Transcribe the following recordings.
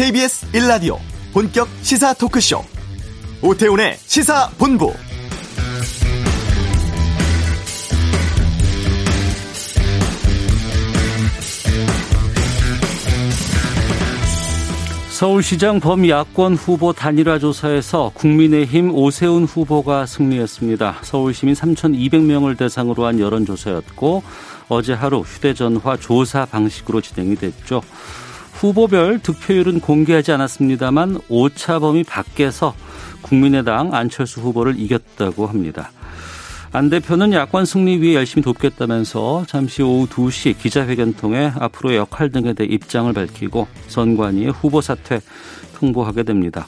KBS 1라디오 본격 시사 토크쇼 오태훈의 시사본부 서울시장 범야권 후보 단일화 조사에서 국민의힘 오세훈 후보가 승리했습니다. 서울시민 3,200명을 대상으로 한 여론조사였고 어제 하루 휴대전화 조사 방식으로 진행이 됐죠. 후보별 득표율은 공개하지 않았습니다만 오차 범위 밖에서 국민의당 안철수 후보를 이겼다고 합니다. 안 대표는 야권 승리 위해 열심히 돕겠다면서 잠시 오후 2시 기자회견 통해 앞으로의 역할 등에 대해 입장을 밝히고 선관위의 후보 사퇴 통보하게 됩니다.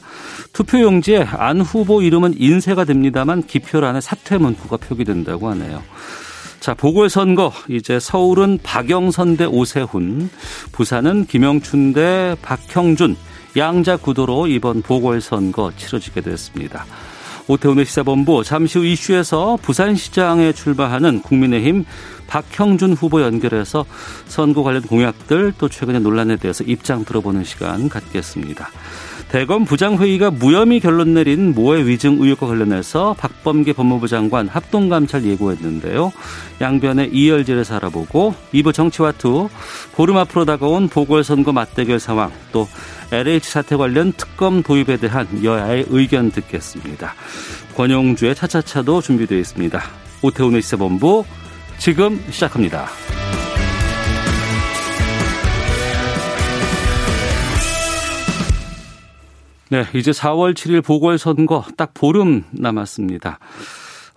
투표용지에 안 후보 이름은 인쇄가 됩니다만 기표란에 사퇴 문구가 표기된다고 하네요. 자, 보궐선거. 이제 서울은 박영선 대 오세훈, 부산은 김영춘 대 박형준, 양자 구도로 이번 보궐선거 치러지게 됐습니다. 오태훈의 시사본부 잠시 후 이슈에서 부산시장에 출마하는 국민의힘 박형준 후보 연결해서 선거 관련 공약들 또 최근의 논란에 대해서 입장 들어보는 시간 갖겠습니다. 대검 부장회의가 무혐의 결론 내린 모해 위증 의혹과 관련해서 박범계 법무부 장관 합동감찰 예고했는데요. 양변의 이열질에서 알아보고 2부 정치와 투 보름 앞으로 다가온 보궐선거 맞대결 상황 또 LH 사태 관련 특검 도입에 대한 여야의 의견 듣겠습니다. 권영주의 차차차도 준비되어 있습니다. 오태훈의 시사본부 지금 시작합니다. 네, 이제 4월 7일 보궐선거 딱 보름 남았습니다.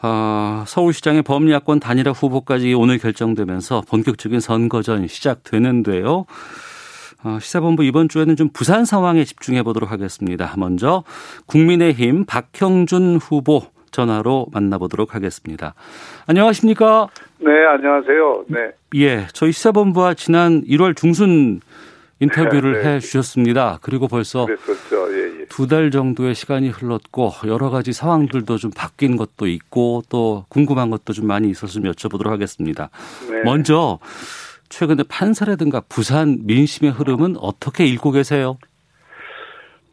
어, 서울시장의 범야권 단일화 후보까지 오늘 결정되면서 본격적인 선거전 시작되는데요. 어, 시사본부 이번 주에는 좀 부산 상황에 집중해 보도록 하겠습니다. 먼저 국민의힘 박형준 후보 전화로 만나보도록 하겠습니다. 안녕하십니까? 네, 안녕하세요. 네. 예, 저희 시사본부와 지난 1월 중순 인터뷰를 네, 해 주셨습니다. 그리고 벌써 예, 예. 두 달 정도의 시간이 흘렀고 여러 가지 상황들도 좀 바뀐 것도 있고 또 궁금한 것도 좀 많이 있어서 좀 여쭤보도록 하겠습니다. 네. 먼저 최근에 판사라든가 부산 민심의 흐름은 어떻게 읽고 계세요?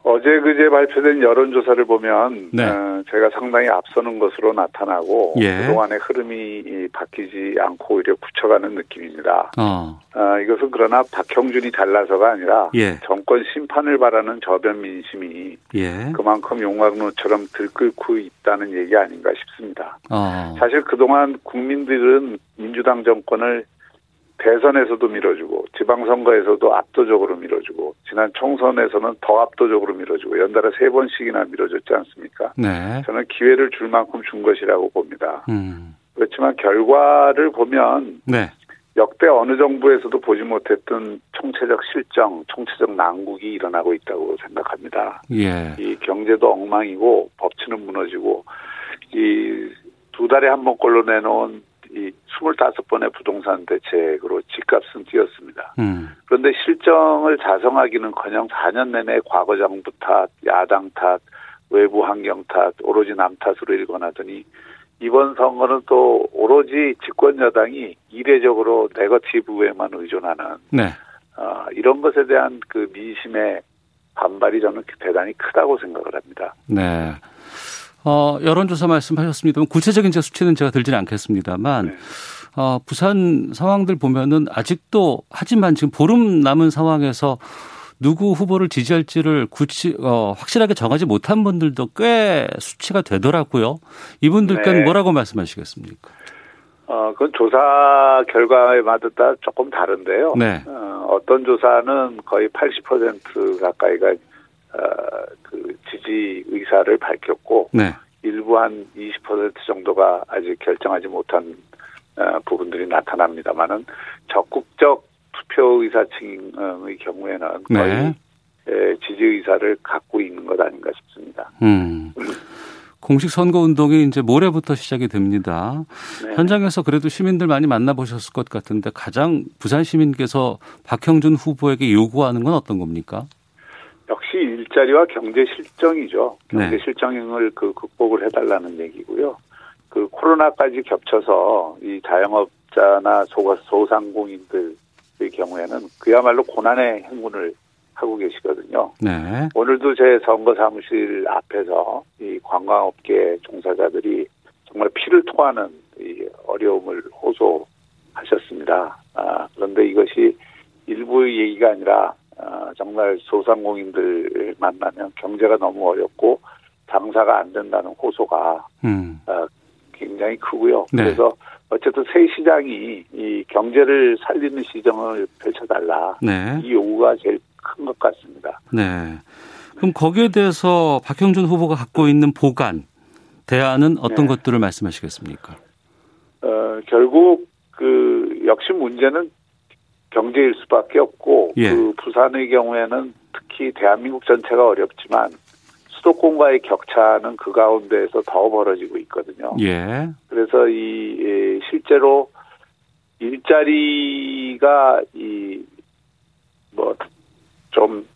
어제 그제 발표된 여론조사를 보면 네. 어, 제가 상당히 앞서는 것으로 나타나고 예. 그동안의 흐름이 바뀌지 않고 오히려 굳혀가는 느낌입니다. 어. 어, 이것은 그러나 박형준이 달라서가 아니라 예. 정권 심판을 바라는 저변 민심이 예. 그만큼 용광로처럼 들끓고 있다는 얘기 아닌가 싶습니다. 어. 사실 그동안 국민들은 민주당 정권을 대선에서도 밀어주고 지방선거에서도 압도적으로 밀어주고 지난 총선에서는 더 압도적으로 밀어주고 연달아 세 번씩이나 밀어줬지 않습니까? 네. 저는 기회를 줄 만큼 준 것이라고 봅니다. 음. 그렇지만 결과를 보면 네. 역대 어느 정부에서도 보지 못했던 총체적 실정, 총체적 난국이 일어나고 있다고 생각합니다. 예. 이 경제도 엉망이고 법치는 무너지고 이 두 달에 한 번꼴로 내놓은 이 25번의 부동산 대책으로 집값은 뛰었습니다. 음. 그런데 실정을 자성하기는커녕 4년 내내 과거 정부 탓, 야당 탓, 외부 환경 탓, 오로지 남 탓으로 일관하더니 이번 선거는 또 오로지 집권 여당이 이례적으로 네거티브에만 의존하는 네. 어, 이런 것에 대한 그 민심의 반발이 저는 대단히 크다고 생각을 합니다. 네. 어, 여론조사 말씀하셨습니다만 구체적인 제 수치는 제가 들지는 않겠습니다만 네. 어, 부산 상황들 보면은 아직도 하지만 지금 보름 남은 상황에서 누구 후보를 지지할지를 구치, 어, 확실하게 정하지 못한 분들도 꽤 수치가 되더라고요. 이분들께는 네. 뭐라고 말씀하시겠습니까? 어, 그건 조사 결과에 맞았다 조금 다른데요. 네. 어, 어떤 조사는 거의 80% 가까이가 어, 그 지지 의사를 밝혔고 네. 일부 한 20% 정도가 아직 결정하지 못한 어, 부분들이 나타납니다만은 적극적 투표 의사층의 경우에는 거의 네. 에, 지지 의사를 갖고 있는 것 아닌가 싶습니다. 음. 공식 선거 운동이 이제 모레부터 시작이 됩니다. 네. 현장에서 그래도 시민들 많이 만나보셨을 것 같은데 가장 부산 시민께서 박형준 후보에게 요구하는 건 어떤 겁니까? 역시 일자리와 경제 실정이죠. 경제 네. 실정을 그 극복을 해달라는 얘기고요. 그 코로나까지 겹쳐서 이 자영업자나 소, 소상공인들의 경우에는 그야말로 고난의 행군을 하고 계시거든요. 네. 오늘도 제 선거 사무실 앞에서 이 관광업계 종사자들이 정말 피를 토하는 이 어려움을 호소하셨습니다. 아, 그런데 이것이 일부의 얘기가 아니라 아, 정말 소상공인들 만나면 경제가 너무 어렵고 장사가 안 된다는 호소가 음. 아, 굉장히 크고요. 네. 그래서 어쨌든 새 시장이 이 경제를 살리는 시장을 펼쳐달라. 네. 이 요구가 제일 큰 것 같습니다. 네. 그럼 거기에 대해서 박형준 후보가 갖고 있는 보관 대안은 어떤 네. 것들을 말씀하시겠습니까? 어, 결국 그 역시 문제는 경제일 수밖에 없고 예. 그 부산의 경우에는 특히 대한민국 전체가 어렵지만 수도권과의 격차는 그 가운데에서 더 벌어지고 있거든요. 예. 그래서 이 예, 실제로 일자리가 이 뭐 좀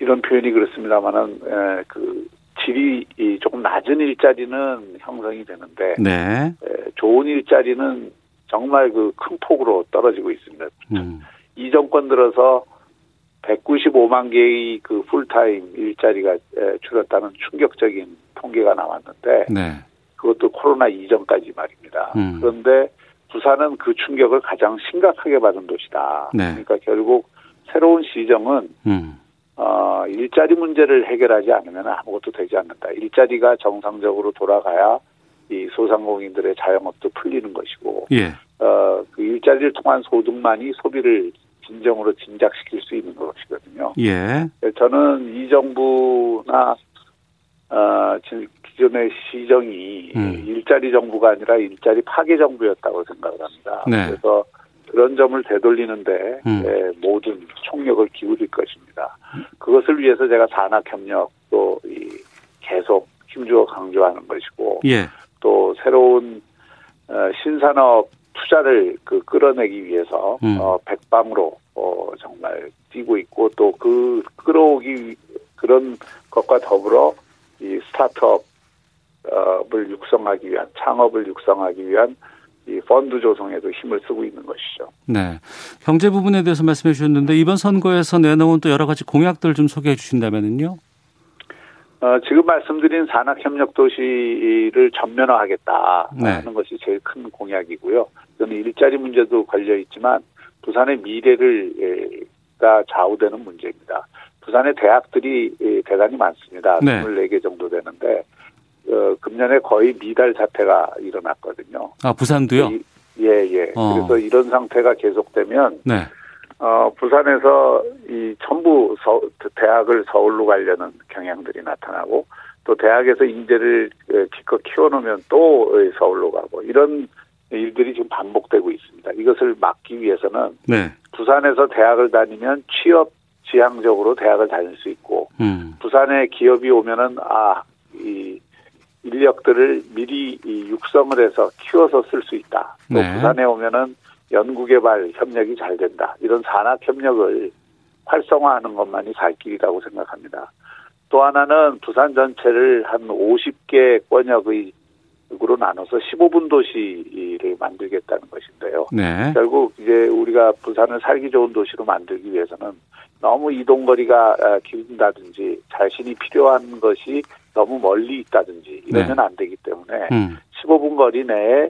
이런 표현이 그렇습니다만은 예, 그 질이 조금 낮은 일자리는 형성이 되는데 네. 예, 좋은 일자리는 정말 그 큰 폭으로 떨어지고 있습니다. 음. 이 정권 들어서 195만 개의 그 풀타임 일자리가 줄었다는 충격적인 통계가 나왔는데 네. 그것도 코로나 이전까지 말입니다. 음. 그런데 부산은 그 충격을 가장 심각하게 받은 도시다. 네. 그러니까 결국 새로운 시정은 음. 어, 일자리 문제를 해결하지 않으면 아무것도 되지 않는다. 일자리가 정상적으로 돌아가야 이 소상공인들의 자영업도 풀리는 것이고, 예. 어, 그 일자리를 통한 소득만이 소비를 진정으로 진작시킬 수 있는 것이거든요. 예. 저는 이 정부나 어, 기존의 시정이 음. 일자리 정부가 아니라 일자리 파괴 정부였다고 생각을 합니다. 네. 그래서 그런 점을 되돌리는데 음. 예, 모든 총력을 기울일 것입니다. 그것을 위해서 제가 산학협력도 이 계속 힘주어 강조하는 것이고 예. 또 새로운 어, 신산업 투자를 그 끌어내기 위해서 음. 어 백방으로 어 정말 뛰고 있고 또 그 끌어오기 그런 것과 더불어 이 스타트업을 육성하기 위한 창업을 육성하기 위한 이 펀드 조성에도 힘을 쓰고 있는 것이죠. 네. 경제 부분에 대해서 말씀해 주셨는데 이번 선거에서 내놓은 또 여러 가지 공약들 좀 소개해 주신다면은요. 어, 지금 말씀드린 산학협력도시를 전면화하겠다 네. 하는 것이 제일 큰 공약이고요. 저는 일자리 문제도 걸려 있지만 부산의 미래를 가 좌우되는 문제입니다. 부산의 대학들이 대단히 많습니다. 네. 24개 정도 되는데 어, 금년에 거의 미달 사태가 일어났거든요. 아 부산도요? 예예. 예. 어. 그래서 이런 상태가 계속되면 네. 어, 부산에서 이 전부 서, 대학을 서울로 가려는 경향들이 나타나고 또 대학에서 인재를 기껏 키워놓으면 또 서울로 가고 이런 일들이 지금 반복되고 있습니다. 이것을 막기 위해서는 네. 부산에서 대학을 다니면 취업 지향적으로 대학을 다닐 수 있고 음. 부산에 기업이 오면은 아이 인력들을 미리 이 육성을 해서 키워서 쓸 수 있다. 또 네. 부산에 오면은 연구개발 협력이 잘 된다. 이런 산학 협력을 활성화하는 것만이 살 길이라고 생각합니다. 또 하나는 부산 전체를 한 50개 권역의 으로 나눠서 15분 도시를 만들겠다는 것인데요. 네. 결국 이제 우리가 부산을 살기 좋은 도시로 만들기 위해서는 너무 이동 거리가 아, 길다든지 자신이 필요한 것이 너무 멀리 있다든지 이러면 네. 안 되기 때문에 음. 15분 거리 내에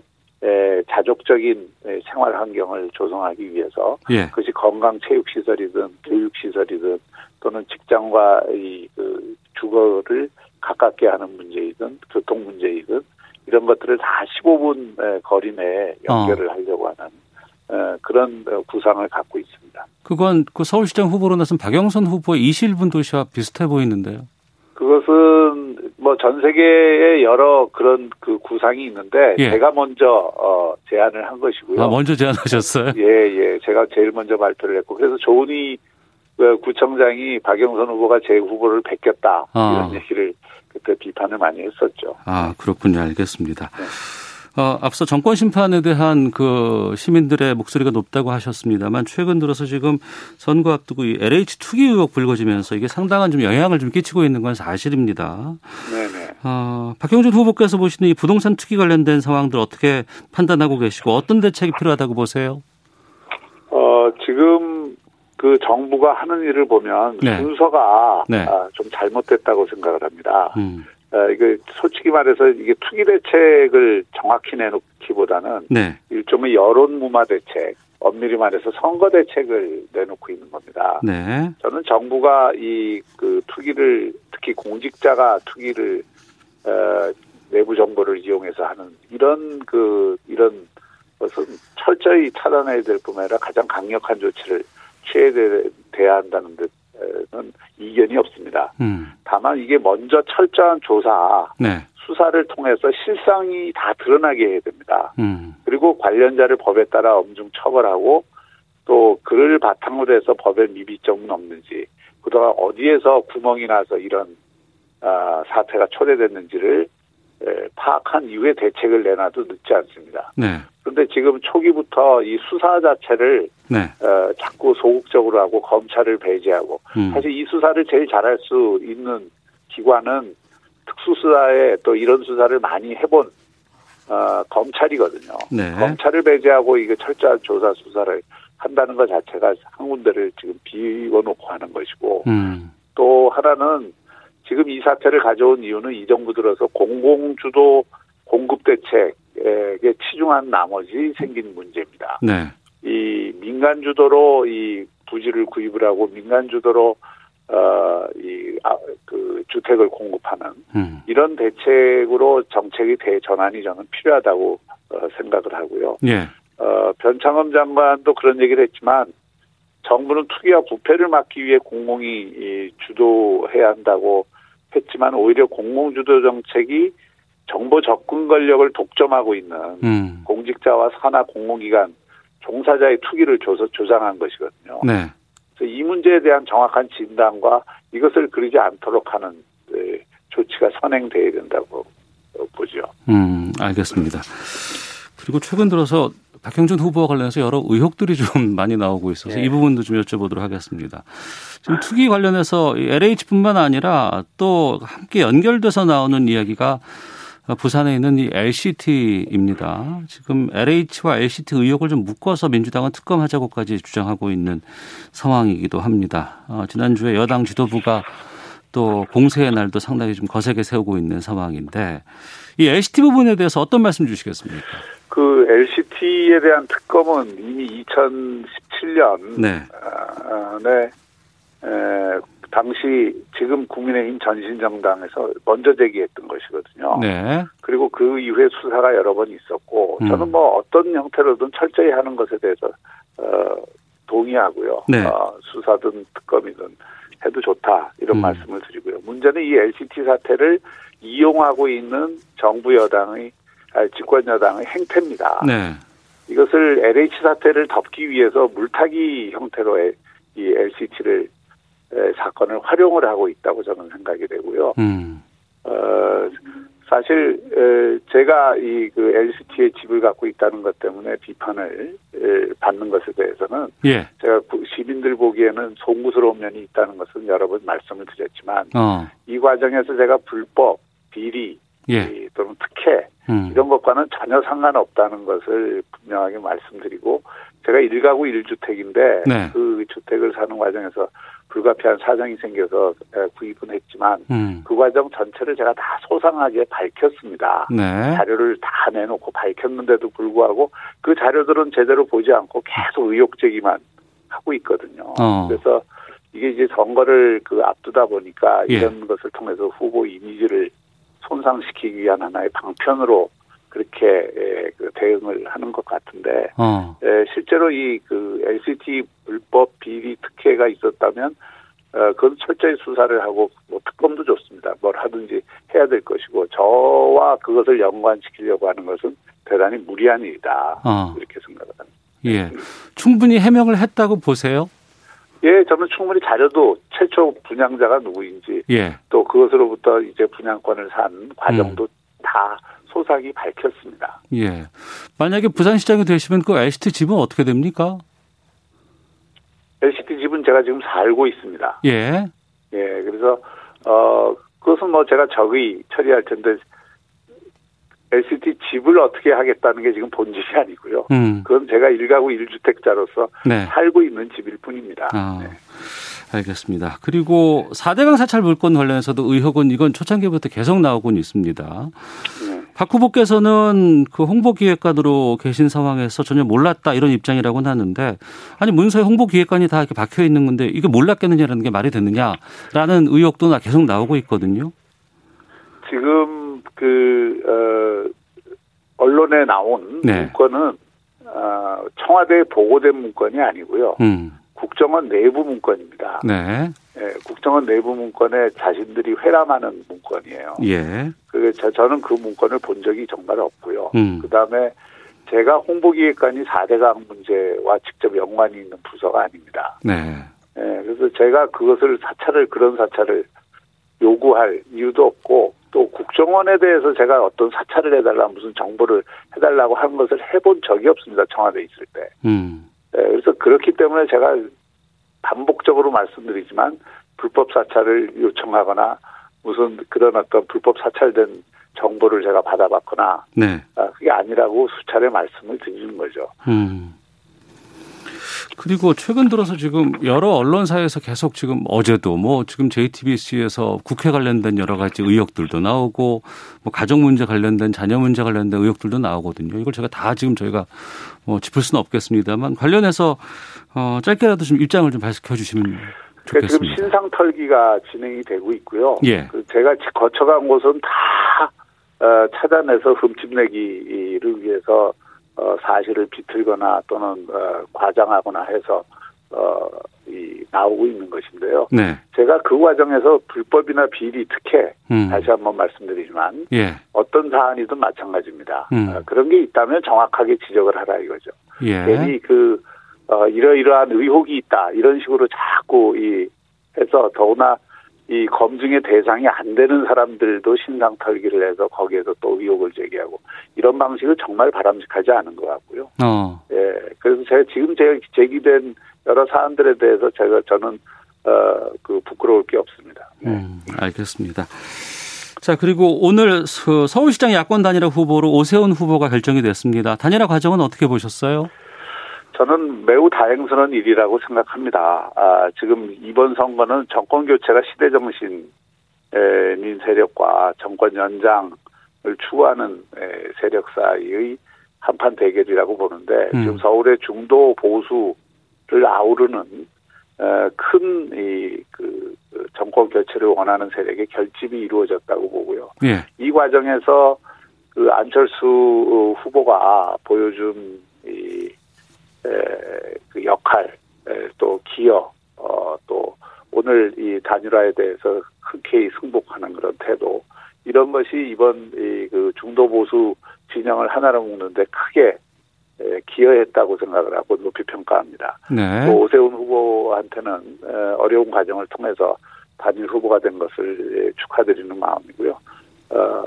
자족적인 생활 환경을 조성하기 위해서 예. 그것이 건강 체육 시설이든 교육 시설이든 또는 직장과 이 그 주거를 가깝게 하는 문제이든 교통 문제이든 이런 것들을 다 15분 거리 내에 연결을 어. 하려고 하는 그런 구상을 갖고 있습니다. 그건 그 서울시장 후보로 나선 박영선 후보의 21분 도시와 비슷해 보이는데요. 그것은 뭐 전 세계에 여러 그런 그 구상이 있는데 예. 제가 먼저 어 제안을 한 것이고요. 아, 먼저 제안하셨어요? 예, 예. 제가 제일 먼저 발표를 했고 그래서 조은희 그 구청장이 박영선 후보가 제 후보를 베꼈다 아. 이런 얘기를 그때 비판을 많이 했었죠. 아 그렇군요, 알겠습니다. 네. 어, 앞서 정권 심판에 대한 그 시민들의 목소리가 높다고 하셨습니다만 최근 들어서 지금 선거 앞두고 이 LH 투기 의혹 불거지면서 이게 상당한 좀 영향을 좀 끼치고 있는 건 사실입니다. 네네. 어, 박형준 후보께서 보시는 이 부동산 투기 관련된 상황들 어떻게 판단하고 계시고 어떤 대책이 필요하다고 보세요? 어, 지금 그 정부가 하는 일을 보면 네. 순서가 네. 아, 좀 잘못됐다고 생각을 합니다. 음. 어, 이거 솔직히 말해서 이게 투기 대책을 정확히 내놓기보다는 네. 일종의 여론 무마 대책, 엄밀히 말해서 선거 대책을 내놓고 있는 겁니다. 네. 저는 정부가 이 그 투기를 특히 공직자가 투기를 어, 내부 정보를 이용해서 하는 이런 그 이런 것은 철저히 차단해야 될 뿐만 아니라 가장 강력한 조치를 취해야 한다는 데 는 이견이 없습니다. 음. 다만 이게 먼저 철저한 조사, 네. 수사를 통해서 실상이 다 드러나게 해야 됩니다. 음. 그리고 관련자를 법에 따라 엄중 처벌하고 또 그를 바탕으로 해서 법에 미비점은 없는지 그동안 어디에서 구멍이 나서 이런 아, 사태가 초래됐는지를 파악한 이후에 대책을 내놔도 늦지 않습니다. 네. 그런데 지금 초기부터 이 수사 자체를 네. 어, 자꾸 소극적으로 하고 검찰을 배제하고 음. 사실 이 수사를 제일 잘할 수 있는 기관은 특수수사에 또 이런 수사를 많이 해본 어, 검찰이거든요. 네. 검찰을 배제하고 이게 철저한 조사 수사를 한다는 것 자체가 한 군데를 지금 비워놓고 하는 것이고 음. 또 하나는 지금 이 사태를 가져온 이유는 이 정부 들어서 공공주도 공급 대책에 치중한 나머지 생긴 문제입니다. 네. 이 민간 주도로 이 부지를 구입을 하고 민간 주도로 어이그 아, 주택을 공급하는 음. 이런 대책으로 정책이 대전환이 저는 필요하다고 어, 생각을 하고요. 예. 어 변창흠 장관도 그런 얘기를 했지만 정부는 투기와 부패를 막기 위해 공공이 주도해야 한다고 했지만 오히려 공공 주도 정책이 정보 접근 권력을 독점하고 있는 음. 공직자와 산하 공공기관 종사자의 투기를 조서 조장한 것이거든요. 네. 그래서 이 문제에 대한 정확한 진단과 이것을 그리지 않도록 하는 네, 조치가 선행돼야 된다고 보죠. 음, 알겠습니다. 그리고 최근 들어서 박형준 후보와 관련해서 여러 의혹들이 좀 많이 나오고 있어서 네. 이 부분도 좀 여쭤보도록 하겠습니다. 지금 투기 관련해서 LH뿐만 아니라 또 함께 연결돼서 나오는 이야기가 부산에 있는 이 LCT입니다. 지금 LH와 LCT 의혹을 좀 묶어서 민주당은 특검하자고까지 주장하고 있는 상황이기도 합니다. 어, 지난주에 여당 지도부가 또 공세의 날도 상당히 좀 거세게 세우고 있는 상황인데 이 LCT 부분에 대해서 어떤 말씀 주시겠습니까? 그 LCT에 대한 특검은 이미 2017년 네. 아, 네. 에, 당시 지금 국민의힘 전신정당에서 먼저 제기했던 것이거든요. 네. 그리고 그 이후에 수사가 여러 번 있었고 음. 저는 뭐 어떤 형태로든 철저히 하는 것에 대해서 어, 동의하고요. 네. 어, 수사든 특검이든 해도 좋다 이런 음. 말씀을 드리고요. 문제는 이 LCT 사태를 이용하고 있는 정부 여당의 아, 집권 여당의 행태입니다. 네. 이것을 LH 사태를 덮기 위해서 물타기 형태로 이 LCT를 사건을 활용을 하고 있다고 저는 생각이 되고요. 음. 어, 사실 제가 이 그 LCT의 집을 갖고 있다는 것 때문에 비판을 받는 것에 대해서는 예. 제가 시민들 보기에는 송구스러운 면이 있다는 것은 여러 번 말씀을 드렸지만 어. 이 과정에서 제가 불법 비리 예. 또는 특혜 음. 이런 것과는 전혀 상관없다는 것을 분명하게 말씀드리고 제가 일가구 일주택인데 네. 그 주택을 사는 과정에서 불가피한 사정이 생겨서 구입은 했지만 음. 그 과정 전체를 제가 다 소상하게 밝혔습니다. 네. 자료를 다 내놓고 밝혔는데도 불구하고 그 자료들은 제대로 보지 않고 계속 의혹 제기만 하고 있거든요. 어. 그래서 이게 이제 선거를 그 앞두다 보니까 예. 이런 것을 통해서 후보 이미지를 손상시키기 위한 하나의 방편으로 그렇게 예, 그 대응을 하는 것 같은데 어. 예, 실제로 이 그 LCT 불법 비리 특혜가 있었다면 어, 그건 철저히 수사를 하고 뭐 특검도 좋습니다. 뭘 하든지 해야 될 것이고 저와 그것을 연관시키려고 하는 것은 대단히 무리한 일이다 어. 이렇게 생각을 합니다. 예, 충분히 해명을 했다고 보세요? 예, 저는 충분히 자료도 최초 분양자가 누구인지 예. 또 그것으로부터 이제 분양권을 산 과정도 음. 다 소상히 밝혔습니다. 예. 만약에 부산시장이 되시면 그 LCT 집은 어떻게 됩니까? LCT 집은 제가 지금 살고 있습니다. 예. 예, 그래서, 어, 그것은 뭐 제가 적의 처리할 텐데, LCT 집을 어떻게 하겠다는 게 지금 본질이 아니고요. 음. 그건 제가 일가구 1주택자로서 네. 살고 있는 집일 뿐입니다. 아, 네. 알겠습니다. 그리고 4대강 사찰 물건 관련해서도 의혹은 이건 초창기부터 계속 나오곤 있습니다. 네. 박 후보께서는 그 홍보기획관으로 계신 상황에서 전혀 몰랐다 이런 입장이라고는 하는데 아니 문서에 홍보기획관이 다 이렇게 박혀 있는 건데 이게 몰랐겠느냐라는 게 말이 되느냐라는 의혹도 계속 나오고 있거든요. 지금 그 어, 언론에 나온 네. 문건은 어, 청와대에 보고된 문건이 아니고요. 음. 국정원 내부 문건입니다. 네. 예, 국정원 내부 문건에 자신들이 회람하는 문건이에요. 예. 그 저는 그 문건을 본 적이 정말 없고요. 음. 그 다음에 제가 홍보기획관이 4대강 문제와 직접 연관이 있는 부서가 아닙니다. 네. 예, 그래서 제가 그것을 사찰을 그런 사찰을 요구할 이유도 없고 또 국정원에 대해서 제가 어떤 사찰을 해달라 무슨 정보를 해달라고 한 것을 해본 적이 없습니다. 청와대에 있을 때. 음. 네, 그래서 그렇기 때문에 제가 반복적으로 말씀드리지만 불법 사찰을 요청하거나 무슨 그런 어떤 불법 사찰된 정보를 제가 받아봤거나 네. 아, 그게 아니라고 수차례 말씀을 드리는 거죠. 음. 그리고 최근 들어서 지금 여러 언론사에서 계속 지금 어제도 뭐 지금 JTBC에서 국회 관련된 여러 가지 의혹들도 나오고 뭐 가족 문제 관련된 자녀 문제 관련된 의혹들도 나오거든요. 이걸 제가 다 지금 저희가 뭐 짚을 수는 없겠습니다만 관련해서 어 짧게라도 좀 입장을 좀 밝혀 주시면 그러니까 지금 신상 털기가 진행이 되고 있고요. 예. 그 제가 거쳐간 곳은 다 어, 찾아내서 흠집내기를 위해서 어, 사실을 비틀거나 또는 어, 과장하거나 해서 어, 이, 나오고 있는 것인데요. 네. 제가 그 과정에서 불법이나 비리 특혜 음. 다시 한번 말씀드리지만 예. 어떤 사안이든 마찬가지입니다. 음. 어, 그런 게 있다면 정확하게 지적을 하라 이거죠. 예. 괜히 그 어, 이러이러한 의혹이 있다 이런 식으로 자꾸 이 해서 더구나 이 검증의 대상이 안 되는 사람들도 신상 털기를 해서 거기에서 또 의혹을 제기하고 이런 방식은 정말 바람직하지 않은 것 같고요. 어. 예. 그래서 제가 지금 제가 제기된 여러 사안들에 대해서 제가 저는 어 그 부끄러울 게 없습니다. 네. 음, 알겠습니다. 자 그리고 오늘 그 서울시장 야권 단일화 후보로 오세훈 후보가 결정이 됐습니다. 단일화 과정은 어떻게 보셨어요? 저는 매우 다행스러운 일이라고 생각합니다. 아, 지금 이번 선거는 정권 교체가 시대 정신인 세력과 정권 연장을 추구하는 세력 사이의 한판 대결이라고 보는데 음. 지금 서울의 중도 보수를 아우르는 큰이그 정권 교체를 원하는 세력의 결집이 이루어졌다고 보고요. 예. 이 과정에서 그 안철수 후보가 보여준 이 그 역할 또 기여 어, 또 오늘 이 단일화에 대해서 흔쾌히 승복하는 그런 태도 이런 것이 이번 이 그 중도 보수 진영을 하나로 묶는데 크게 기여했다고 생각을 하고 높이 평가합니다. 네. 또 오세훈 후보한테는 어려운 과정을 통해서 단일 후보가 된 것을 축하드리는 마음이고요. 어,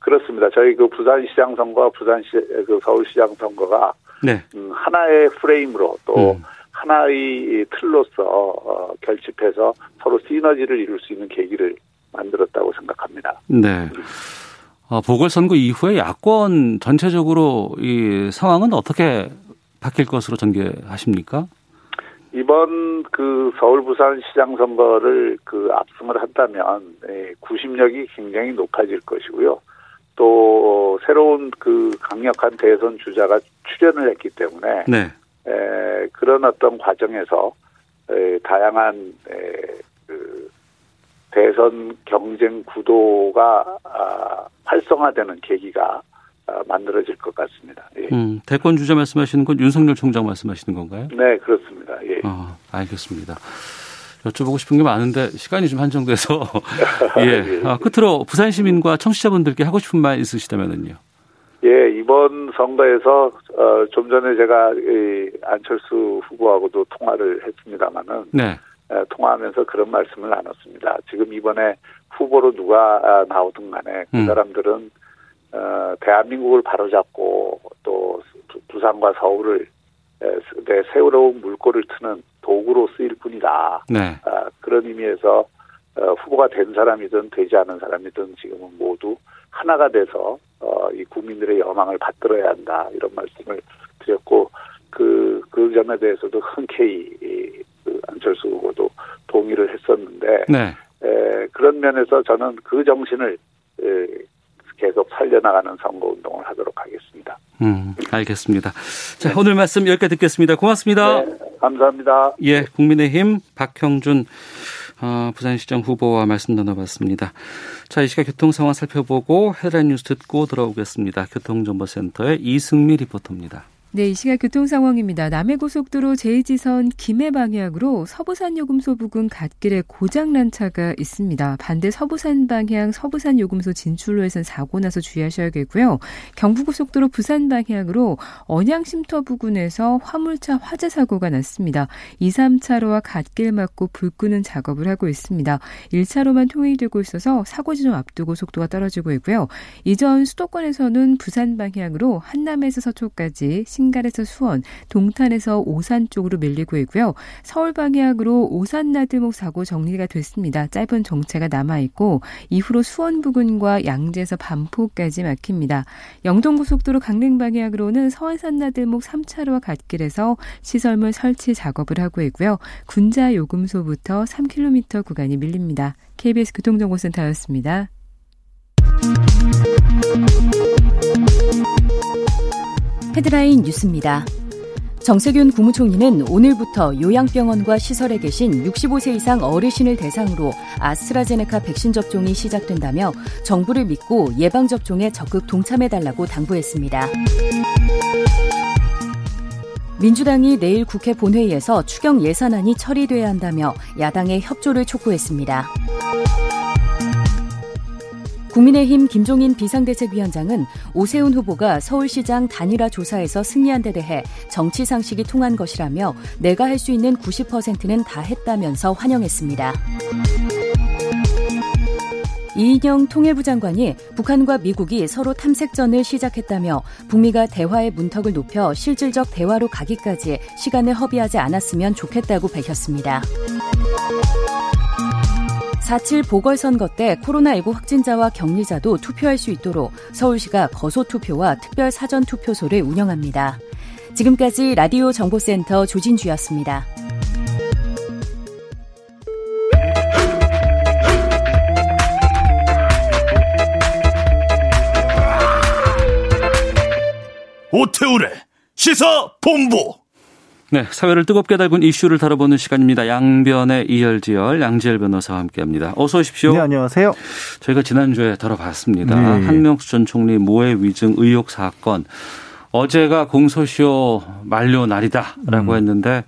그렇습니다. 저희 그 부산시장 선거와 부산시 그 서울시장 선거가 네. 음, 하나의 프레임으로 또 음. 하나의 틀로서 어, 결집해서 서로 시너지를 이룰 수 있는 계기를 만들었다고 생각합니다. 네. 어, 보궐선거 이후에 야권 전체적으로 이 상황은 어떻게 바뀔 것으로 전개하십니까? 이번 그 서울 부산 시장 선거를 그 압승을 한다면 예, 구심력이 굉장히 높아질 것이고요. 또 새로운 그 강력한 대선 주자가 출연을 했기 때문에 네. 에, 그런 어떤 과정에서 에, 다양한 에, 그 대선 경쟁 구도가 아, 활성화되는 계기가 아, 만들어질 것 같습니다. 예. 음, 대권 주자 말씀하시는 건 윤석열 총장 말씀하시는 건가요? 네, 그렇습니다. 예. 어, 알겠습니다. 여쭤보고 싶은 게 많은데 시간이 좀 한정돼서 예. 아, 끝으로 부산 시민과 청취자분들께 하고 싶은 말 있으시다면요. 예, 이번 선거에서 어, 좀 전에 제가 이 안철수 후보하고도 통화를 했습니다마는 네. 에, 통화하면서 그런 말씀을 나눴습니다. 지금 이번에 후보로 누가 아, 나오든 간에 그 음. 사람들은 어, 대한민국을 바로잡고 또 부산과 서울을 내 새로운 물꼬를 트는 도구로 쓰일 뿐이다. 네. 아, 그런 의미에서 어, 후보가 된 사람이든 되지 않은 사람이든 지금은 모두 하나가 돼서 어, 어, 이 국민들의 여망을 받들어야 한다 이런 말씀을 드렸고 그, 그 점에 대해서도 흔쾌히 그 안철수 후보도 동의를 했었는데 네. 에, 그런 면에서 저는 그 정신을 에, 계속 살려나가는 선거 운동을 하도록 하겠습니다. 음, 알겠습니다. 자, 네. 오늘 말씀 여기까지 듣겠습니다. 고맙습니다. 네, 감사합니다. 예, 국민의힘 박형준 어, 부산시장 후보와 말씀 나눠봤습니다. 자, 이 시각 교통 상황 살펴보고 헤드라인 뉴스 듣고 돌아오겠습니다. 교통정보센터의 이승미 리포터입니다. 네, 이 시각 교통 상황입니다. 남해고속도로 제2지선 김해 방향으로 서부산 요금소 부근 갓길에 고장난 차가 있습니다. 반대 서부산 방향 서부산 요금소 진출로에선 사고 나서 주의하셔야겠고요. 경부고속도로 부산 방향으로 언양쉼터 부근에서 화물차 화재 사고가 났습니다. 2, 3차로와 갓길 막고 불 끄는 작업을 하고 있습니다. 1차로만 통행이 되고 있어서 사고 지점 앞두고 속도가 떨어지고 있고요. 이전 수도권에서는 부산 방향으로 한남에서 서초까지 신갈에서 수원, 동탄에서 오산 쪽으로 밀리고 있고요. 서울 방향으로 오산 나들목 사고 정리가 됐습니다. 짧은 정체가 남아 있고 이후로 수원 부근과 양재에서 반포까지 막힙니다. 영동고속도로 강릉 방향으로는 서해산 나들목 3차로와 갓길에서 시설물 설치 작업을 하고 있고요. 군자 요금소부터 3km 구간이 밀립니다. KBS 교통정보센터였습니다. 헤드라인 뉴스입니다. 정세균 국무총리는 오늘부터 요양병원과 시설에 계신 65세 이상 어르신을 대상으로 아스트라제네카 백신 접종이 시작된다며 정부를 믿고 예방접종에 적극 동참해달라고 당부했습니다. 민주당이 내일 국회 본회의에서 추경 예산안이 처리돼야 한다며 야당의 협조를 촉구했습니다. 국민의힘 김종인 비상대책위원장은 오세훈 후보가 서울시장 단일화 조사에서 승리한 데 대해 정치 상식이 통한 것이라며 내가 할 수 있는 90%는 다 했다면서 환영했습니다. 이인영 통일부 장관이 북한과 미국이 서로 탐색전을 시작했다며 북미가 대화의 문턱을 높여 실질적 대화로 가기까지 시간을 허비하지 않았으면 좋겠다고 밝혔습니다. 4.7 보궐선거 때 코로나19 확진자와 격리자도 투표할 수 있도록 서울시가 거소투표와 특별 사전투표소를 운영합니다. 지금까지 라디오 정보센터 조진주였습니다. 오태우래 시사 본부 네, 사회를 뜨겁게 달군 이슈를 다뤄보는 시간입니다. 양변의 이열지열 양지열 변호사와 함께합니다. 어서 오십시오. 네, 안녕하세요. 저희가 지난주에 다뤄봤습니다. 네. 한명수 전 총리 모해 위증 의혹 사건. 어제가 공소시효 만료 날이다라고 음. 했는데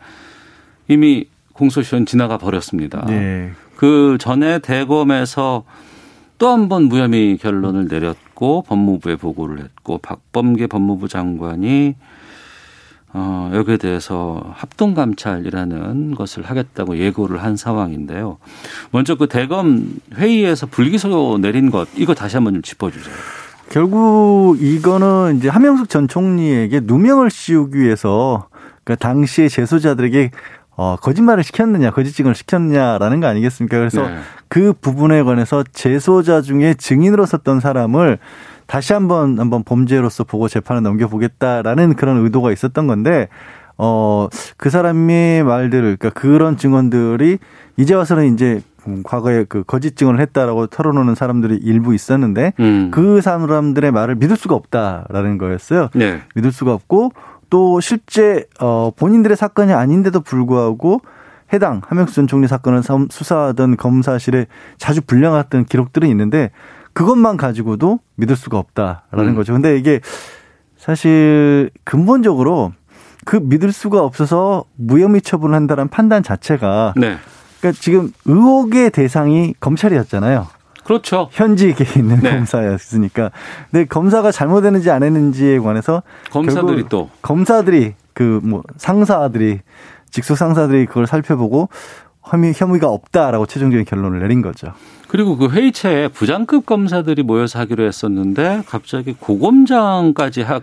이미 공소시효는 지나가 버렸습니다. 네. 그 전에 대검에서 또 한 번 무혐의 결론을 내렸고 법무부에 보고를 했고 박범계 법무부 장관이 어, 여기에 대해서 합동감찰이라는 것을 하겠다고 예고를 한 상황인데요. 먼저 그 대검 회의에서 불기소 내린 것, 이거 다시 한번 좀 짚어주세요. 결국 이거는 이제 한명숙 전 총리에게 누명을 씌우기 위해서 그 당시에 재소자들에게 어, 거짓말을 시켰느냐, 거짓증을 시켰느냐라는 거 아니겠습니까? 그래서 네. 그 부분에 관해서 재소자 중에 증인으로 섰던 사람을 다시 한번 한번 범죄로서 보고 재판에 넘겨보겠다라는 그런 의도가 있었던 건데 어 그 사람의 말들을 그러니까 그런 증언들이 이제 와서는 이제 과거에 그 거짓 증언을 했다라고 털어놓는 사람들이 일부 있었는데 음. 그 사람들의 말을 믿을 수가 없다라는 거였어요. 네. 믿을 수가 없고 또 실제 어 본인들의 사건이 아닌데도 불구하고 해당 전 총리 사건을 수사하던 검사실에 자주 불려갔던 기록들은 있는데 그것만 가지고도 믿을 수가 없다라는 음. 거죠. 근데 이게 사실 근본적으로 그 믿을 수가 없어서 무혐의 처분을 한다는 판단 자체가 네. 그러니까 지금 의혹의 대상이 검찰이었잖아요. 그렇죠. 현직에 있는 네. 검사였으니까. 근데 검사가 잘못했는지 안 했는지에 관해서 검사들이 또 검사들이 그 뭐 상사들이 직속 상사들이 그걸 살펴보고 혐의, 혐의가 없다라고 최종적인 결론을 내린 거죠. 그리고 그 회의체에 부장급 검사들이 모여서 하기로 했었는데 갑자기 고검장까지 하,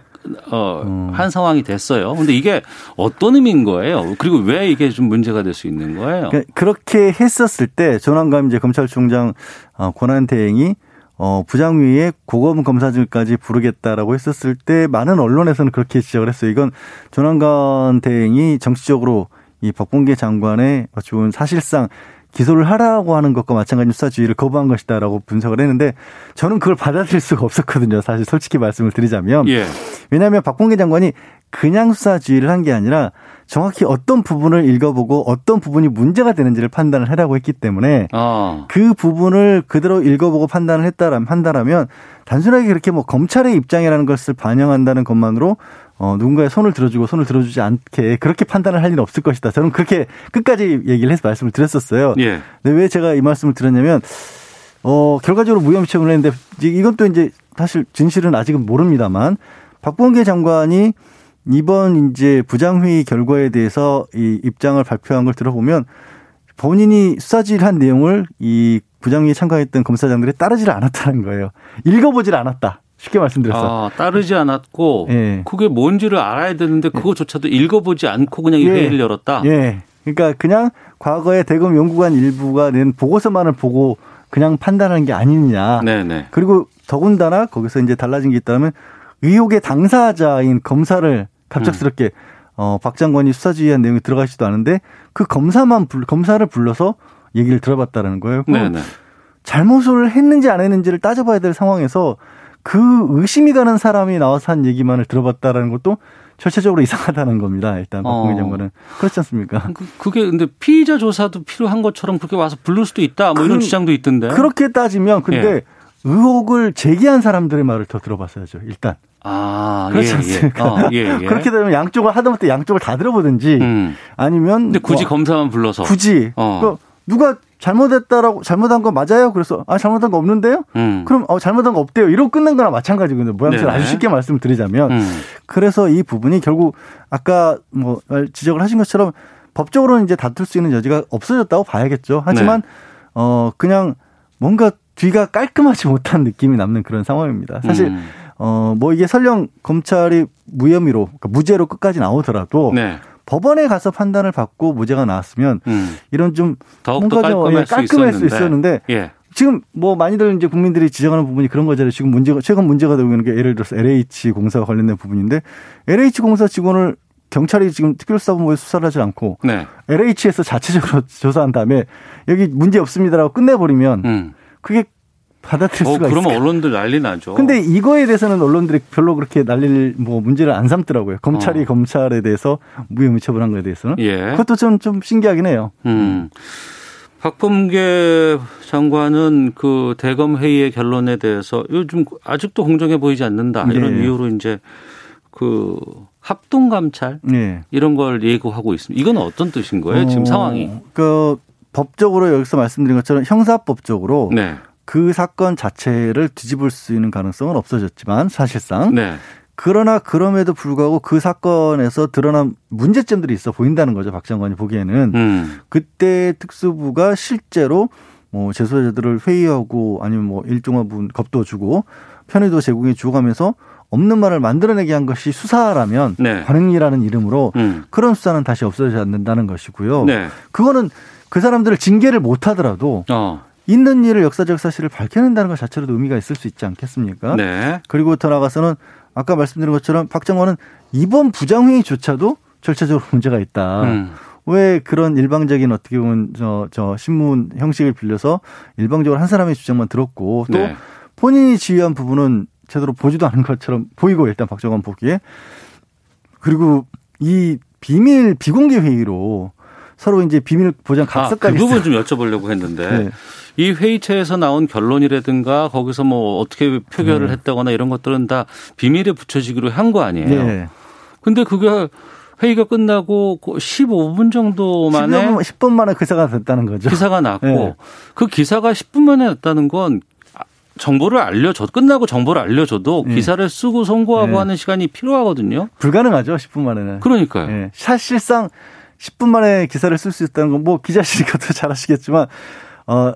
어, 음. 한 상황이 됐어요. 근데 이게 어떤 의미인 거예요? 그리고 왜 이게 좀 문제가 될 수 있는 거예요? 그러니까 그렇게 했었을 때 조남감 이제 검찰총장 어, 권한 대행이 어, 부장위에 고검 검사들까지 부르겠다라고 했었을 때 많은 언론에서는 그렇게 지적을 했어요. 이건 조남관 대행이 정치적으로 이 박봉계 장관의 어찌 보면 사실상 기소를 하라고 하는 것과 마찬가지 수사주의를 거부한 것이다라고 분석을 했는데 저는 그걸 받아들일 수가 없었거든요. 사실 솔직히 말씀을 드리자면. 예. 왜냐하면 박봉계 장관이 그냥 수사주의를 한 게 아니라 정확히 어떤 부분을 읽어보고 어떤 부분이 문제가 되는지를 판단을 하라고 했기 때문에 어. 그 부분을 그대로 읽어보고 판단을 했다라면 한다라면 단순하게 그렇게 뭐 검찰의 입장이라는 것을 반영한다는 것만으로 어, 누군가의 손을 들어주고 손을 들어주지 않게 그렇게 판단을 할 일은 없을 것이다. 저는 그렇게 끝까지 얘기를 해서 말씀을 드렸었어요. 예. 근데 왜 제가 이 말씀을 드렸냐면, 어, 결과적으로 무혐의 처분을 했는데, 이건 또 이제 사실 진실은 아직은 모릅니다만, 박범계 장관이 이번 이제 부장회의 결과에 대해서 이 입장을 발표한 걸 들어보면 본인이 수사질한 내용을 이 부장회의에 참가했던 검사장들이 따르지를 않았다는 거예요. 읽어보질 않았다. 쉽게 말씀드렸어. 아, 따르지 않았고 예. 그게 뭔지를 알아야 되는데 그거조차도 읽어보지 않고 그냥 이 예. 회의를 열었다. 예. 그러니까 그냥 과거에 대검 연구관 일부가 낸 보고서만을 보고 그냥 판단하는 게 아니냐. 네네. 그리고 더군다나 거기서 이제 달라진 게 있다면 의혹의 당사자인 검사를 갑작스럽게 음. 어, 박 장관이 수사 지휘한 내용이 들어가지도 않은데 그 검사만 불, 검사를 불러서 얘기를 들어봤다라는 거예요. 네네. 잘못을 했는지 안 했는지를 따져봐야 될 상황에서 그 의심이 가는 사람이 나와서 한 얘기만을 들어봤다라는 것도 절차적으로 이상하다는 겁니다. 일단 박봉계 어. 장관은 그렇지 않습니까? 그, 게 근데 피의자 조사도 필요한 것처럼 그렇게 와서 부를 수도 있다. 뭐 그, 이런 주장도 있던데. 그렇게 따지면 근데 예. 의혹을 제기한 사람들의 말을 더 들어봤어야죠. 일단. 아, 그렇지 예, 예. 않습니까? 예. 어, 예, 예. 그렇게 되면 양쪽을 하다못해 양쪽을 다 들어보든지 음. 아니면 근데 굳이 뭐, 검사만 불러서 굳이 어. 그 누가 잘못했다라고 잘못한 거 맞아요? 그래서 아 잘못한 거 없는데요? 음. 그럼 어 잘못한 거 없대요. 이러고 끝낸 거나 마찬가지거든요. 모양새를 아주 쉽게 말씀을 드리자면 음. 그래서 이 부분이 결국 아까 뭐 지적을 하신 것처럼 법적으로는 이제 다툴 수 있는 여지가 없어졌다고 봐야겠죠. 하지만 네. 어 그냥 뭔가 뒤가 깔끔하지 못한 느낌이 남는 그런 상황입니다. 사실 음. 어뭐 이게 설령 검찰이 무혐의로 그러니까 무죄로 끝까지 나오더라도 네. 법원에 가서 판단을 받고 무죄가 나왔으면 음. 이런 좀 뭔가 좀 깔끔할, 깔끔할 수, 있었는데, 예. 지금 뭐 많이들 이제 국민들이 지적하는 부분이 그런 거잖아요. 지금 문제가 최근 문제가 되고 있는 게 예를 들어서 LH 공사와 관련된 부분인데 LH 공사 직원을 경찰이 지금 특별수사본부에 수사를 하지 않고 네. LH에서 자체적으로 조사한 다음에 여기 문제 없습니다라고 끝내버리면 음. 그게 받아들일 어, 수가. 그러면 언론들 난리 나죠. 근데 이거에 대해서는 언론들이 별로 그렇게 난리를 뭐 문제를 안 삼더라고요. 검찰이 어. 검찰에 대해서 무혐의 처분한 거에 대해서는. 예. 그것도 좀, 좀 신기하긴 해요. 음. 박범계 장관은 그 대검 회의의 결론에 대해서 요즘 아직도 공정해 보이지 않는다 이런 네. 이유로 이제 그 합동 감찰 네. 이런 걸 예고하고 있습니다. 이건 어떤 뜻인 거예요? 어, 지금 상황이? 그 법적으로 여기서 말씀드린 것처럼 형사법적으로 네. 그 사건 자체를 뒤집을 수 있는 가능성은 없어졌지만 사실상 네. 그러나 그럼에도 불구하고 그 사건에서 드러난 문제점들이 있어 보인다는 거죠. 박 장관이 보기에는 음. 그때 특수부가 실제로 뭐 재소자들을 회의하고 아니면 뭐 일종의 부분 겁도 주고 편의도 제공해 주고가면서 없는 말을 만들어내게 한 것이 수사라면 네. 관행이라는 이름으로 음. 그런 수사는 다시 없어져야 한다는 것이고요. 네. 그거는 그 사람들을 징계를 못 하더라도 어. 있는 일을 역사적 사실을 밝혀낸다는 것 자체로도 의미가 있을 수 있지 않겠습니까? 네. 그리고 더 나아가서는 아까 말씀드린 것처럼 박 장관은 이번 부장회의조차도 절차적으로 문제가 있다. 음. 왜 그런 일방적인 어떻게 보면 저, 저 신문 형식을 빌려서 일방적으로 한 사람의 주장만 들었고 또 네. 본인이 지휘한 부분은 제대로 보지도 않은 것처럼 보이고 일단 박 장관 보기에 그리고 이 비밀 비공개 회의로 서로 이제 비밀 보장 각서까지 아, 그 부분 좀 여쭤보려고 했는데 네. 이 회의체에서 나온 결론이라든가 거기서 뭐 어떻게 표결을 네. 했다거나 이런 것들은 다 비밀에 붙여지기로 한 거 아니에요. 네. 근데 그게 회의가 끝나고 15분 정도 만에 10분, 10분 만에 기사가 됐다는 거죠. 기사가 났고 네. 그 기사가 10분 만에 났다는 건 정보를 알려줘 끝나고 정보를 알려줘도 네. 기사를 쓰고 송고하고 네. 하는 시간이 필요하거든요. 불가능하죠 10분 만에는. 그러니까요. 네. 사실상 10분 만에 기사를 쓸 수 있다는 건 뭐 기자시니까 더 잘 아시겠지만 어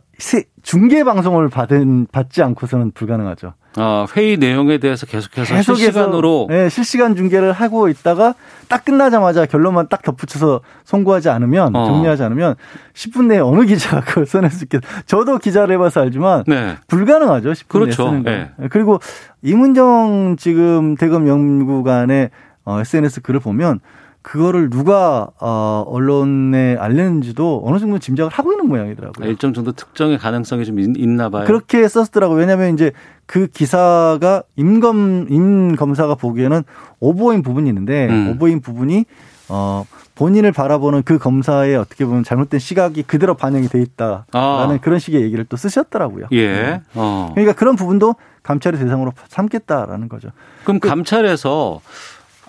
중계 방송을 받은 받지 않고서는 불가능하죠. 아, 회의 내용에 대해서 계속해서, 계속해서 실시간으로 네, 실시간 중계를 하고 있다가 딱 끝나자마자 결론만 딱 덧붙여서 송구하지 않으면 어. 정리하지 않으면 10분 내에 어느 기자가 그걸 써낼 수 있겠. 저도 기자를 해봐서 알지만 네. 불가능하죠. 10분 그렇죠. 내에 쓰는 거. 네. 그리고 이문정 지금 대검 연구관의 어, SNS 글을 보면 그거를 누가 어, 언론에 알렸는지도 어느 정도 짐작을 하고 있는 모양이더라고요. 일정 정도 특정의 가능성이 좀 있나 봐요. 그렇게 썼더라고요. 왜냐하면 이제 그 기사가 임검 임 검사가 보기에는 오보인 부분이 있는데 음. 오보인 부분이 어 본인을 바라보는 그 검사의 어떻게 보면 잘못된 시각이 그대로 반영이 돼 있다라는 아. 그런 식의 얘기를 또 쓰셨더라고요. 예. 네. 어. 그러니까 그런 부분도 감찰의 대상으로 삼겠다라는 거죠. 그럼 그, 감찰에서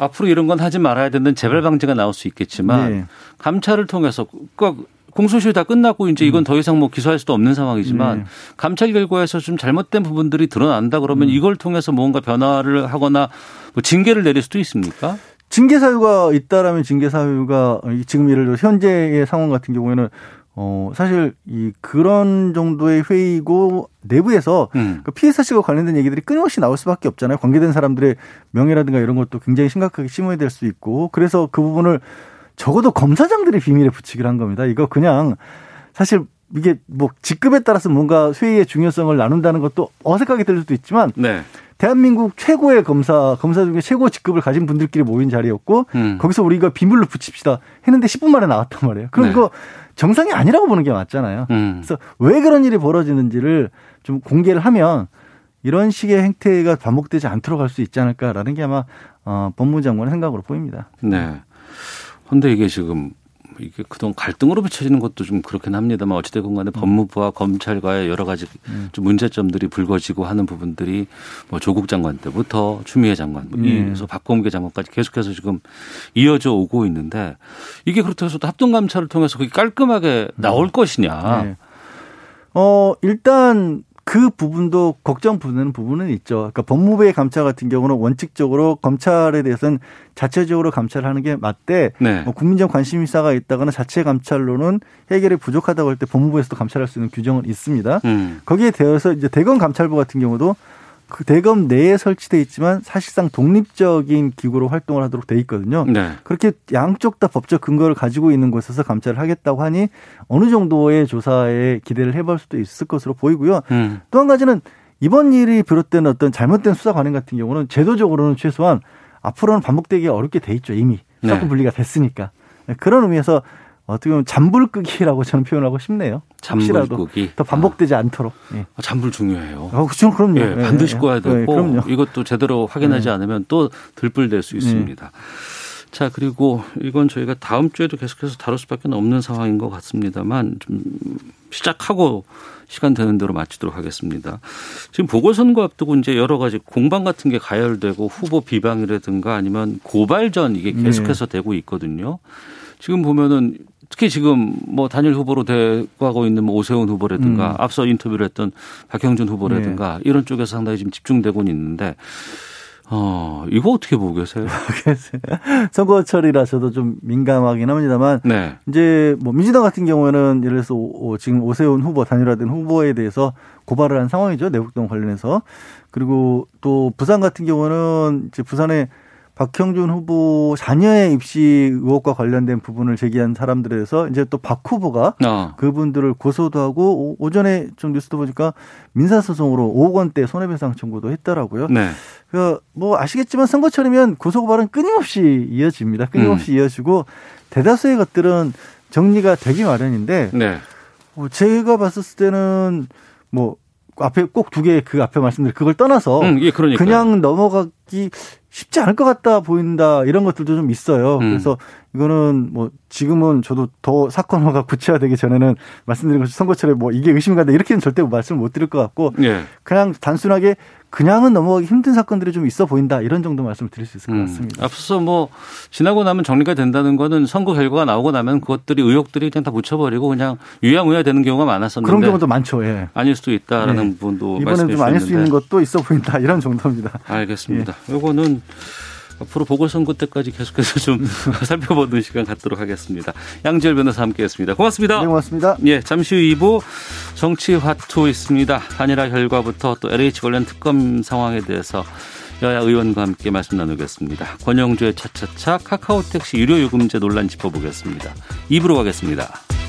앞으로 이런 건 하지 말아야 되는 재발 방지가 나올 수 있겠지만 네. 감찰을 통해서 꼭 공소시효 다 끝났고 이제 이건 음. 더 이상 뭐 기소할 수도 없는 상황이지만 네. 감찰 결과에서 좀 잘못된 부분들이 드러난다 그러면 음. 이걸 통해서 뭔가 변화를 하거나 뭐 징계를 내릴 수도 있습니까? 징계 사유가 있다라면 징계 사유가 지금 예를 들어 현재의 상황 같은 경우에는 어, 사실 이 그런 정도의 회의고 내부에서 음. 그 사실과 관련된 얘기들이 끊임없이 나올 수밖에 없잖아요. 관계된 사람들의 명예라든가 이런 것도 굉장히 심각하게 심어야 될수 있고 그래서 그 부분을 적어도 검사장들이 비밀에 붙이기로 한 겁니다. 이거 그냥 사실 이게 뭐 직급에 따라서 뭔가 회의의 중요성을 나눈다는 것도 어색하게 들릴 수도 있지만 네. 대한민국 최고의 검사 검사 중에 최고 직급을 가진 분들끼리 모인 자리였고 음. 거기서 우리가 비밀로 붙입시다 했는데 10분 만에 나왔단 말이에요. 그럼 네. 그거 정상이 아니라고 보는 게 맞잖아요. 음. 그래서 왜 그런 일이 벌어지는지를 좀 공개를 하면 이런 식의 행태가 반복되지 않도록 할 수 있지 않을까라는 게 아마 어, 법무장관의 생각으로 보입니다. 네. 근데 이게 지금 이게 그동안 갈등으로 비춰지는 것도 좀 그렇긴 합니다만 어찌됐건 간에 법무부와 검찰과의 여러 가지 음. 좀 문제점들이 불거지고 하는 부분들이 뭐 조국 장관 때부터 추미애 장관, 뭐 네. 그래서 박범계 장관까지 계속해서 지금 이어져 오고 있는데 이게 그렇다고 해서 합동감찰을 통해서 그게 깔끔하게 나올 음. 것이냐. 네. 어, 일단 그 부분도 걱정 부는 부분은 있죠. 그러니까 법무부의 감찰 같은 경우는 원칙적으로 검찰에 대해서는 자체적으로 감찰하는 게 맞대. 네. 뭐 국민적 관심사가 있다거나 자체 감찰로는 해결이 부족하다고 할 때 법무부에서도 감찰할 수 있는 규정은 있습니다. 음. 거기에 대해서 이제 대검 감찰부 같은 경우도 그 대검 내에 설치돼 있지만 사실상 독립적인 기구로 활동을 하도록 돼 있거든요. 네. 그렇게 양쪽 다 법적 근거를 가지고 있는 곳에서 감찰을 하겠다고 하니 어느 정도의 조사에 기대를 해볼 수도 있을 것으로 보이고요. 음. 또한 가지는 이번 일이 비롯된 어떤 잘못된 수사 관행 같은 경우는 제도적으로는 최소한 앞으로는 반복되기 어렵게 돼 있죠 이미 수사권 네. 분리가 됐으니까 그런 의미에서 어떻게 보면 잠불 끄기라고 저는 표현하고 싶네요. 잠불 끄기. 더 반복되지 아. 않도록. 예. 아, 잠불 중요해요. 아, 그렇죠. 그럼요. 예, 예 반드시 예, 꺼야 예. 되고 그럼요. 이것도 제대로 확인하지 예. 않으면 또 들불될 수 있습니다. 자, 그리고 이건 저희가 다음 주에도 계속해서 다룰 수밖에 없는 상황인 것 같습니다만 좀 시작하고 시간 되는 대로 마치도록 하겠습니다. 지금 보궐선거 앞두고 이제 여러 가지 공방 같은 게 가열되고 후보 비방이라든가 아니면 고발전 이게 계속해서 네. 되고 있거든요. 지금 보면은 특히 지금 뭐 단일 후보로 대구하고 있는 뭐 오세훈 후보라든가 음. 앞서 인터뷰를 했던 박형준 후보라든가 네. 이런 쪽에서 상당히 지금 집중되고 있는데 어, 이거 어떻게 보고 계세요? 선거철이라 저도 좀 민감하긴 합니다만, 네. 이제 뭐 민주당 같은 경우에는 예를 들어서 지금 오세훈 후보, 단일화된 후보에 대해서 고발을 한 상황이죠. 내국동 관련해서. 그리고 또 부산 같은 경우는 이제 부산에 박형준 후보 자녀의 입시 의혹과 관련된 부분을 제기한 사람들에서 이제 또 박 후보가 어. 그분들을 고소도 하고 오전에 좀 뉴스도 보니까 민사소송으로 5억 원대 손해배상 청구도 했더라고요. 네. 그뭐 아시겠지만 선거철이면 고소고발은 끊임없이 이어집니다. 끊임없이 음. 이어지고 대다수의 것들은 정리가 되기 마련인데 네. 뭐 제가 봤을 때는 뭐 앞에 꼭 두 개 그 앞에 말씀드린 그걸 떠나서 음, 예, 그냥 넘어가기 쉽지 않을 것 같다 보인다 이런 것들도 좀 있어요. 음. 그래서 이거는 뭐 지금은 저도 더 사건화가 구체화되기 전에는 말씀드린 것처럼 선거철에 뭐 이게 의심이 간다 이렇게는 절대 말씀을 못 드릴 것 같고 예. 그냥 단순하게 그냥은 넘어가기 힘든 사건들이 좀 있어 보인다 이런 정도 말씀을 드릴 수 있을 것 음. 같습니다. 음. 앞서서 뭐 지나고 나면 정리가 된다는 거는 선거 결과가 나오고 나면 그것들이 의혹들이 그냥 다 붙여버리고 그냥 유야무야 되는 경우가 많았었는데 그런 경우도 많죠. 예. 아닐 수도 있다라는 예. 부분도 이번에는 좀 아닐 수 있는 것도 있어 보인다 이런 정도입니다. 알겠습니다. 예. 요거는 앞으로 보궐선거 때까지 계속해서 좀 살펴보는 시간 갖도록 하겠습니다. 양지열 변호사 함께했습니다. 고맙습니다. 네, 고맙습니다. 예, 잠시 후 2부 정치 화투 있습니다. 단일화 결과부터 또 LH 관련 특검 상황에 대해서 여야 의원과 함께 말씀 나누겠습니다. 권영주의 차차차 카카오택시 유료 요금제 논란 짚어보겠습니다. 2부로 가겠습니다.